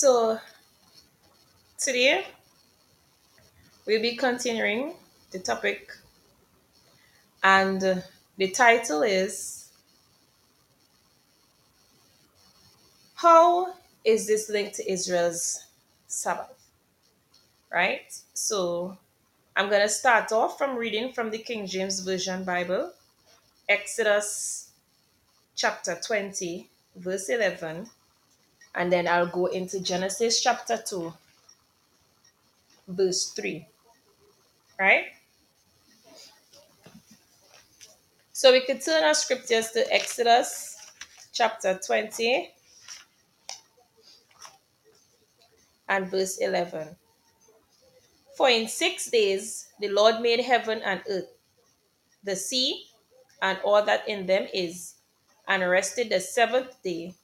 So today we'll be continuing the topic and the title is How is this linked to Israel's Sabbath? Right? So I'm going to start off from reading from the King James Version Bible, Exodus chapter 20, verse 11 and then I'll go into Genesis chapter 2, verse 3. Right? So we could turn our scriptures to Exodus chapter 20 and verse 11. For in six days the Lord made heaven and earth, the sea, and all that in them is, and rested the seventh day.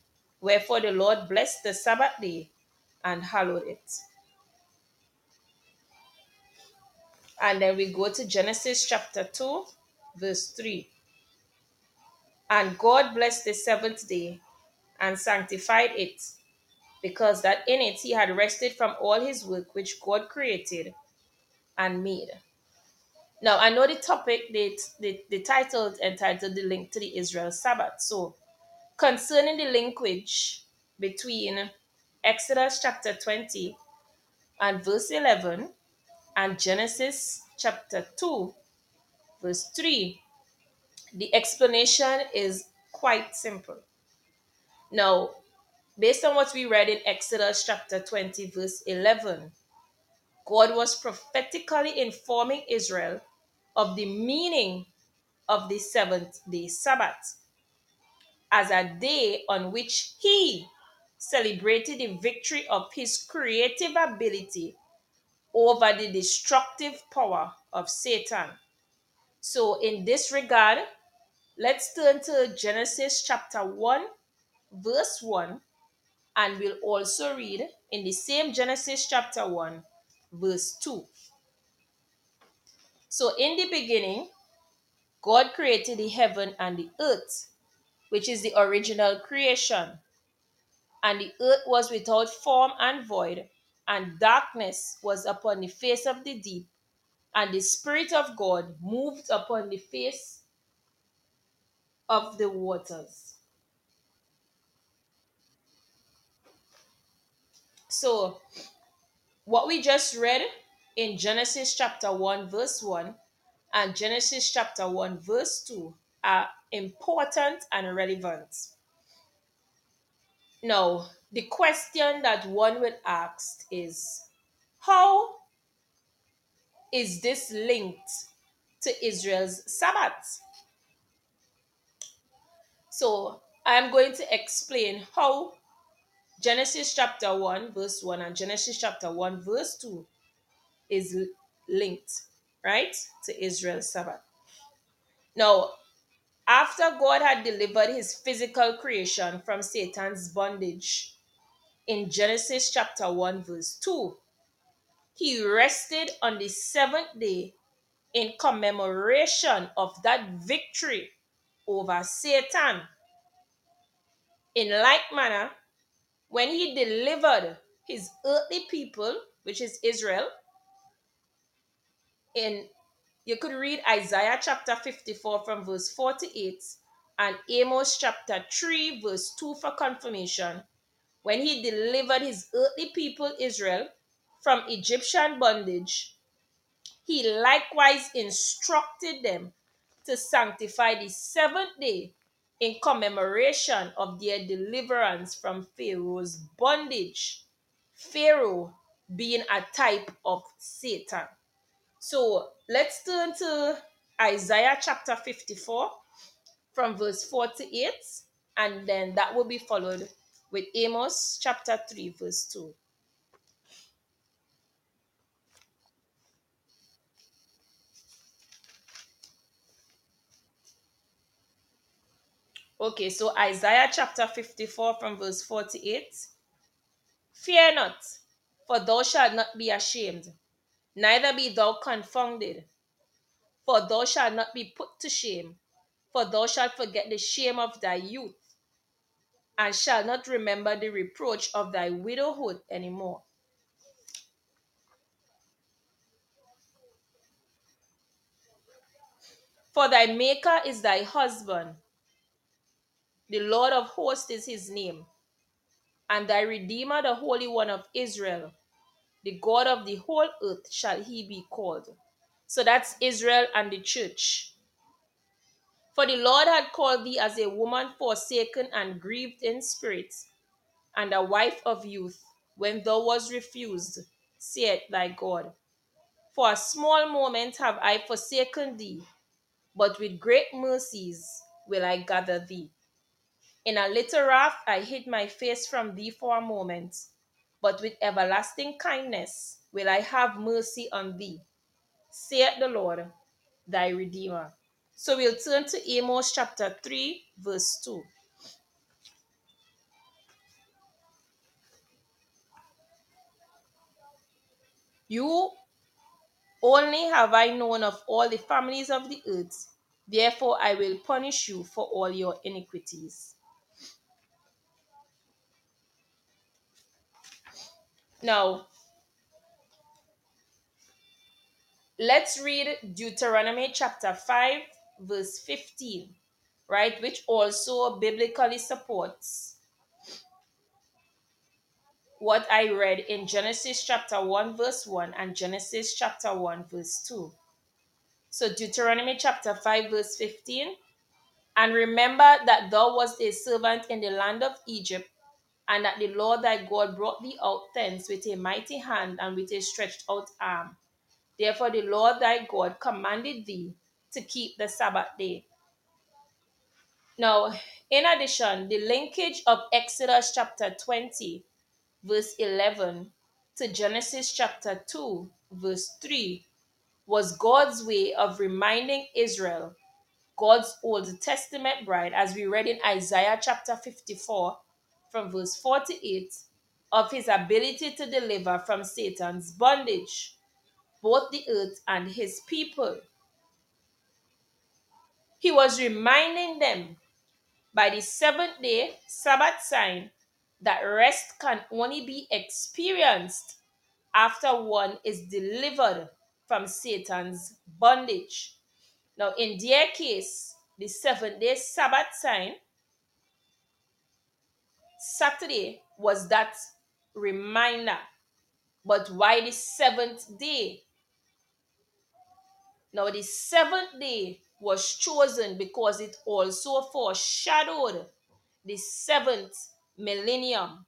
Wherefore the Lord blessed the Sabbath day and hallowed it. And then we go to Genesis chapter 2, verse 3. And God blessed the seventh day and sanctified it, because that in it he had rested from all his work which God created and made. Now, I know the topic, the, the, the title entitled The Link to the Israel Sabbath. So, concerning the linkage between Exodus chapter 20 and verse 11 and Genesis chapter 2, verse 3, the explanation is quite simple. Now, based on what we read in Exodus chapter 20, verse 11, God was prophetically informing Israel of the meaning of the seventh day Sabbath as a day on which he celebrated the victory of his creative ability over the destructive power of Satan. So, in this regard, let's turn to Genesis chapter 1, verse 1, and we'll also read in the same Genesis chapter 1, verse 2. So, in the beginning, God created the heaven and the earth, which is the original creation. And the earth was without form and void, and darkness was upon the face of the deep, and the Spirit of God moved upon the face of the waters. So, what we just read in Genesis chapter 1, verse 1, and Genesis chapter 1, verse 2 are important and relevant. Now, the question that one would ask is how is this linked to Israel's Sabbath? So, I am going to explain how Genesis chapter 1, verse 1, and Genesis chapter 1, verse 2 is linked, right, to Israel's Sabbath. Now, after God had delivered his physical creation from Satan's bondage in Genesis chapter 1, verse 2, he rested on the seventh day in commemoration of that victory over Satan. In like manner, when he delivered his earthly people, which is Israel, in you could read Isaiah chapter 54 from verse 48 and Amos chapter 3 verse 2 for confirmation. When he delivered his earthly people Israel from Egyptian bondage, he likewise instructed them to sanctify the seventh day in commemoration of their deliverance from Pharaoh's bondage. Pharaoh being a type of Satan. So let's turn to Isaiah chapter 54 from verse 48, and then that will be followed with Amos chapter 3, verse 2. Okay, so Isaiah chapter 54 from verse 48. Fear not, for thou shalt not be ashamed, neither be thou confounded. For thou shalt not be put to shame, for thou shalt forget the shame of thy youth, and shalt not remember the reproach of thy widowhood any more. For thy Maker is thy husband, the Lord of hosts is his name, and thy Redeemer, the Holy One of Israel, the God of the whole earth, shall he be called. So that's Israel and the church. For the Lord had called thee as a woman forsaken and grieved in spirit, and a wife of youth, when thou was refused, saith thy God. For a small moment have I forsaken thee, but with great mercies will I gather thee. In a little wrath I hid my face from thee for a moment, but with everlasting kindness will I have mercy on thee, saith the Lord, thy Redeemer. So we'll turn to Amos chapter 3, verse 2. You only have I known of all the families of the earth, therefore I will punish you for all your iniquities. Now, let's read Deuteronomy chapter 5, verse 15, right? Which also biblically supports what I read in Genesis chapter 1, verse 1 and Genesis chapter 1, verse 2. So, Deuteronomy chapter 5, verse 15. And remember that thou wast a servant in the land of Egypt, and that the Lord thy God brought thee out thence with a mighty hand and with a stretched out arm. Therefore, the Lord thy God commanded thee to keep the Sabbath day. Now, in addition, the linkage of Exodus chapter 20, verse 11, to Genesis chapter 2, verse 3, was God's way of reminding Israel, God's Old Testament bride, as we read in Isaiah chapter 54, from verse 48, of his ability to deliver from Satan's bondage, both the earth and his people. He was reminding them by the seventh day Sabbath sign that rest can only be experienced after one is delivered from Satan's bondage. Now, in their case, the seventh day Sabbath sign, Saturday was that reminder. But why the seventh day? Now, the seventh day was chosen because it also foreshadowed the seventh millennium,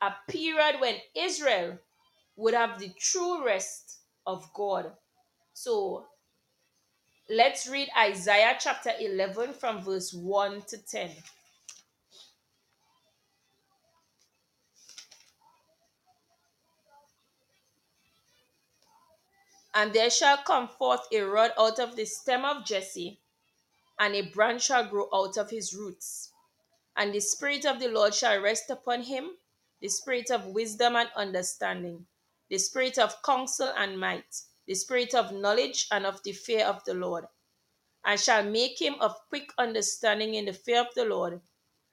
a period when Israel would have the true rest of God. So let's read Isaiah chapter 11 from verse 1 to 10. And there shall come forth a rod out of the stem of Jesse, and a branch shall grow out of his roots. And the Spirit of the Lord shall rest upon him the Spirit of wisdom and understanding, the Spirit of counsel and might, the Spirit of knowledge and of the fear of the Lord. And shall make him of quick understanding in the fear of the Lord.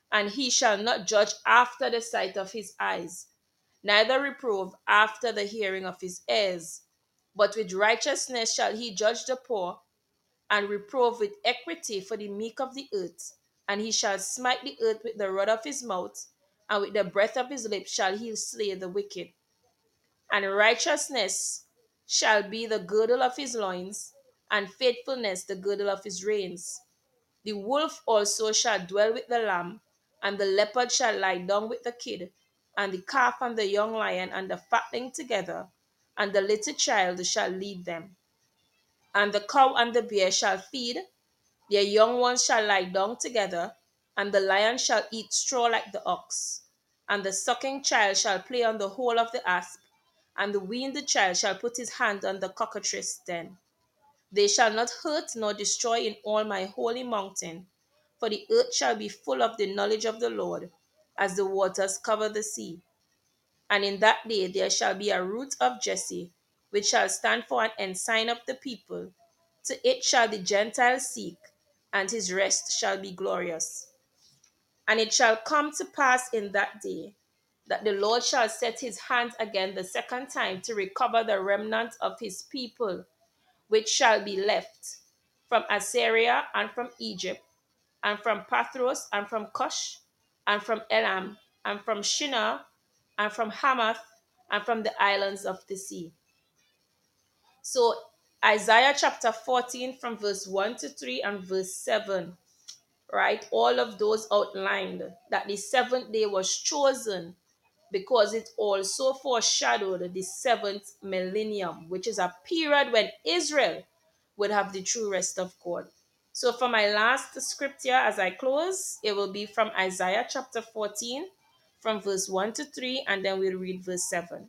And he shall not judge after the sight of his eyes, neither reprove after the hearing of his ears but with righteousness shall he judge the poor, and reprove with equity for the meek of the earth. And he shall smite the earth with the rod of his mouth, and with the breath of his lips shall he slay the wicked. And righteousness shall be the girdle of his loins, and faithfulness the girdle of his reins. The wolf also shall dwell with the lamb, and the leopard shall lie down with the kid, and the calf and the young lion and the fatling together and the little child shall lead them. And the cow and the bear shall feed, their young ones shall lie down together, and the lion shall eat straw like the ox. And the sucking child shall play on the hole of the asp, and the weaned child shall put his hand on the cockatrice den. They shall not hurt nor destroy in all my holy mountain, for the earth shall be full of the knowledge of the Lord, as the waters cover the sea. And in that day there shall be a root of Jesse, which shall stand for an ensign of the people. To it shall the Gentiles seek, and his rest shall be glorious. And it shall come to pass in that day that the Lord shall set his hand again the second time to recover the remnant of his people, which shall be left from Assyria and from Egypt, and from Pathros and from Cush, and from Elam, and from Shinar, and from Hamath, and from the islands of the sea. So, Isaiah chapter 14, from verse 1 to 3 and verse 7, right? All of those outlined that the seventh day was chosen because it also foreshadowed the seventh millennium, which is a period when Israel would have the true rest of God. So, for my last scripture as I close, it will be from Isaiah chapter 14, from verse 1 to 3, and then we'll read verse 7.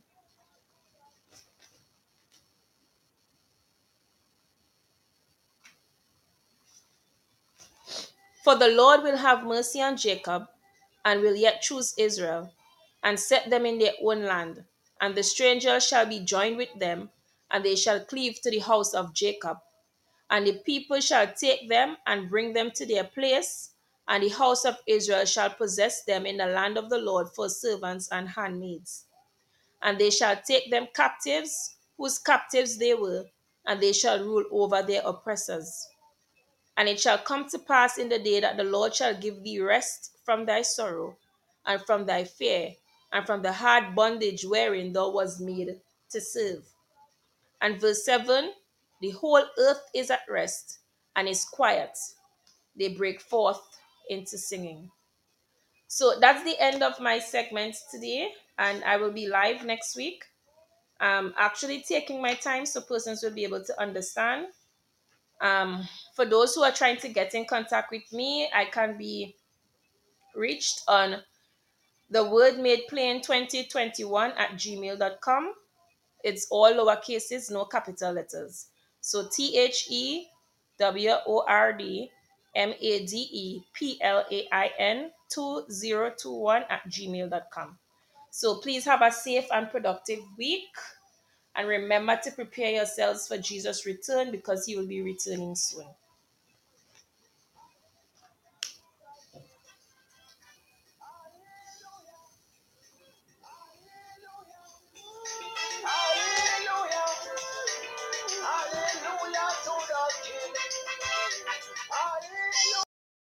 For the Lord will have mercy on Jacob, and will yet choose Israel, and set them in their own land, and the stranger shall be joined with them, and they shall cleave to the house of Jacob. And the people shall take them and bring them to their place, and the house of Israel shall possess them in the land of the Lord for servants and handmaids. And they shall take them captives, whose captives they were, and they shall rule over their oppressors. And it shall come to pass in the day that the Lord shall give thee rest from thy sorrow, and from thy fear, and from the hard bondage wherein thou wast made to serve. And verse 7 the whole earth is at rest and is quiet. They break forth into singing. So that's the end of my segment today, and I will be live next week. I'm actually taking my time so persons will be able to understand. Um, for those who are trying to get in contact with me, I can be reached on the word made plain 2021 at gmail.com. It's all lower cases, no capital letters. So T H E W O R D M A D E P L A I N 2021 at gmail.com. So please have a safe and productive week. And remember to prepare yourselves for Jesus' return because he will be returning soon.